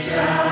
shall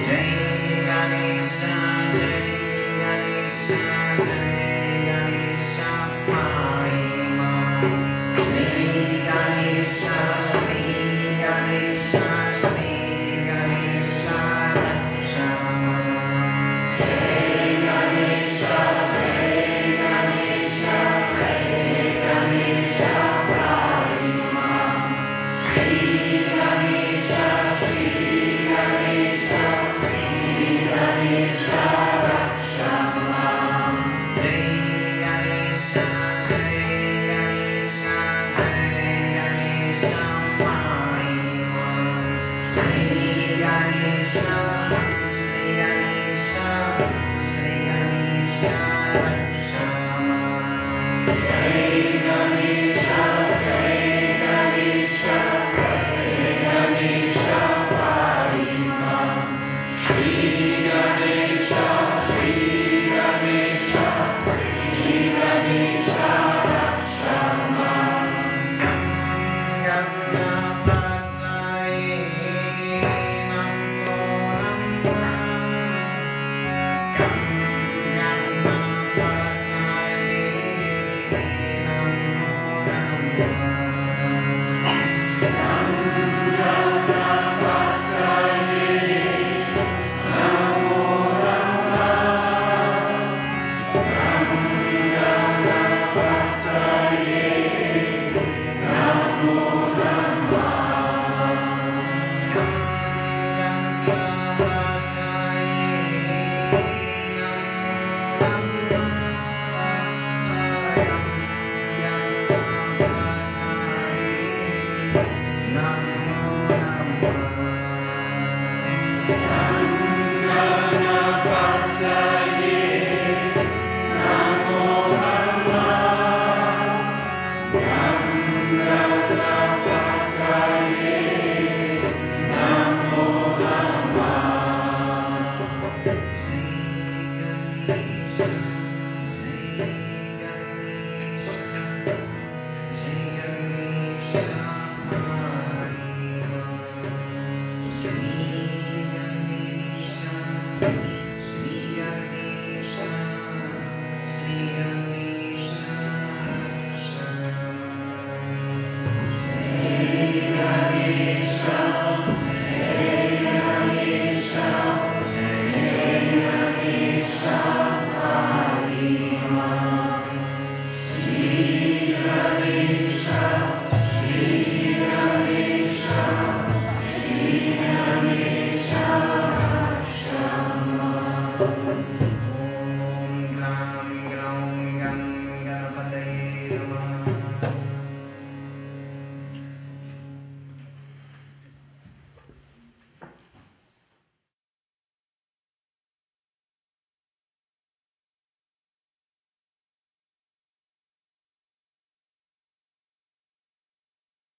Take.